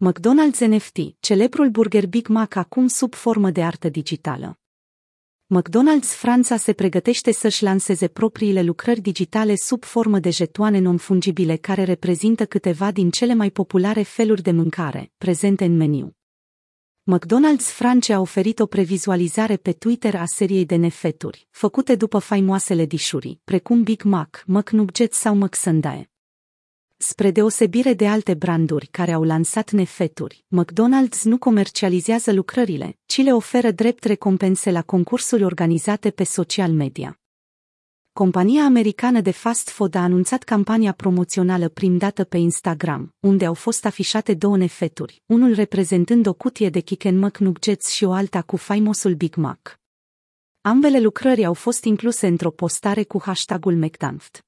McDonald's NFT, celebrul burger Big Mac acum sub formă de artă digitală. McDonald's Franța se pregătește să-și lanseze propriile lucrări digitale sub formă de jetoane non-fungibile care reprezintă câteva din cele mai populare feluri de mâncare, prezente în meniu. McDonald's France a oferit o previzualizare pe Twitter a seriei de nefeturi, făcute după faimoasele dișuri, precum Big Mac, McNugget sau McSundae. Spre deosebire de alte branduri care au lansat nefeturi, McDonald's nu comercializează lucrările, ci le oferă drept recompense la concursuri organizate pe social media. Compania americană de fast food a anunțat campania promoțională prim dată pe Instagram, unde au fost afișate două nefeturi, unul reprezentând o cutie de Chicken McNuggets și o alta cu faimosul Big Mac. Ambele lucrări au fost incluse într-o postare cu hashtagul McDonald's.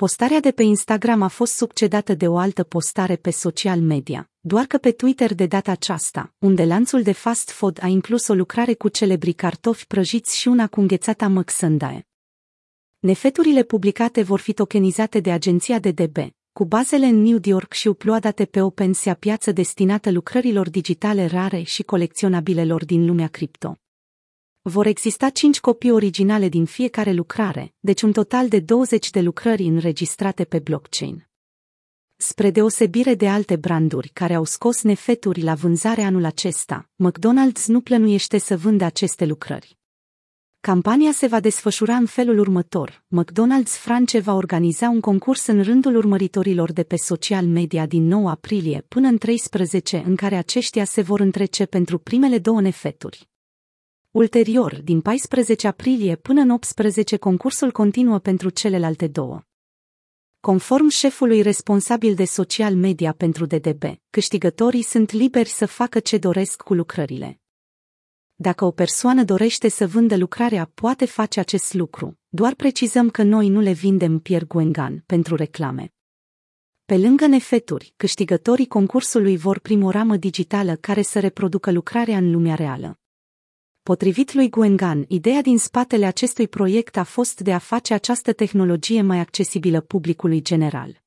Postarea de pe Instagram a fost succedată de o altă postare pe social media, doar că pe Twitter de data aceasta, unde lanțul de fast food a inclus o lucrare cu celebri cartofi prăjiți și una cu înghețata măxândae. Nefeturile publicate vor fi tokenizate de agenția DDB, cu bazele în New York și uploadate pe OpenSea piață destinată lucrărilor digitale rare și colecționabilelor din lumea cripto. Vor exista 5 copii originale din fiecare lucrare, deci un total de 20 de lucrări înregistrate pe blockchain. Spre deosebire de alte branduri care au scos nefeturi la vânzare anul acesta, McDonald's nu plănuiește să vândă aceste lucrări. Campania se va desfășura în felul următor. McDonald's France va organiza un concurs în rândul urmăritorilor de pe social media din 9 aprilie până în 13 în care aceștia se vor întrece pentru primele două nefeturi. Ulterior, din 14 aprilie până în 18 concursul continuă pentru celelalte două. Conform șefului responsabil de social media pentru DDB, câștigătorii sunt liberi să facă ce doresc cu lucrările. Dacă o persoană dorește să vândă lucrarea, poate face acest lucru, doar precizăm că noi nu le vindem Pierre Guengan pentru reclame. Pe lângă nefeturi, câștigătorii concursului vor primi o ramă digitală care să reproducă lucrarea în lumea reală. Potrivit lui Guengan, ideea din spatele acestui proiect a fost de a face această tehnologie mai accesibilă publicului general.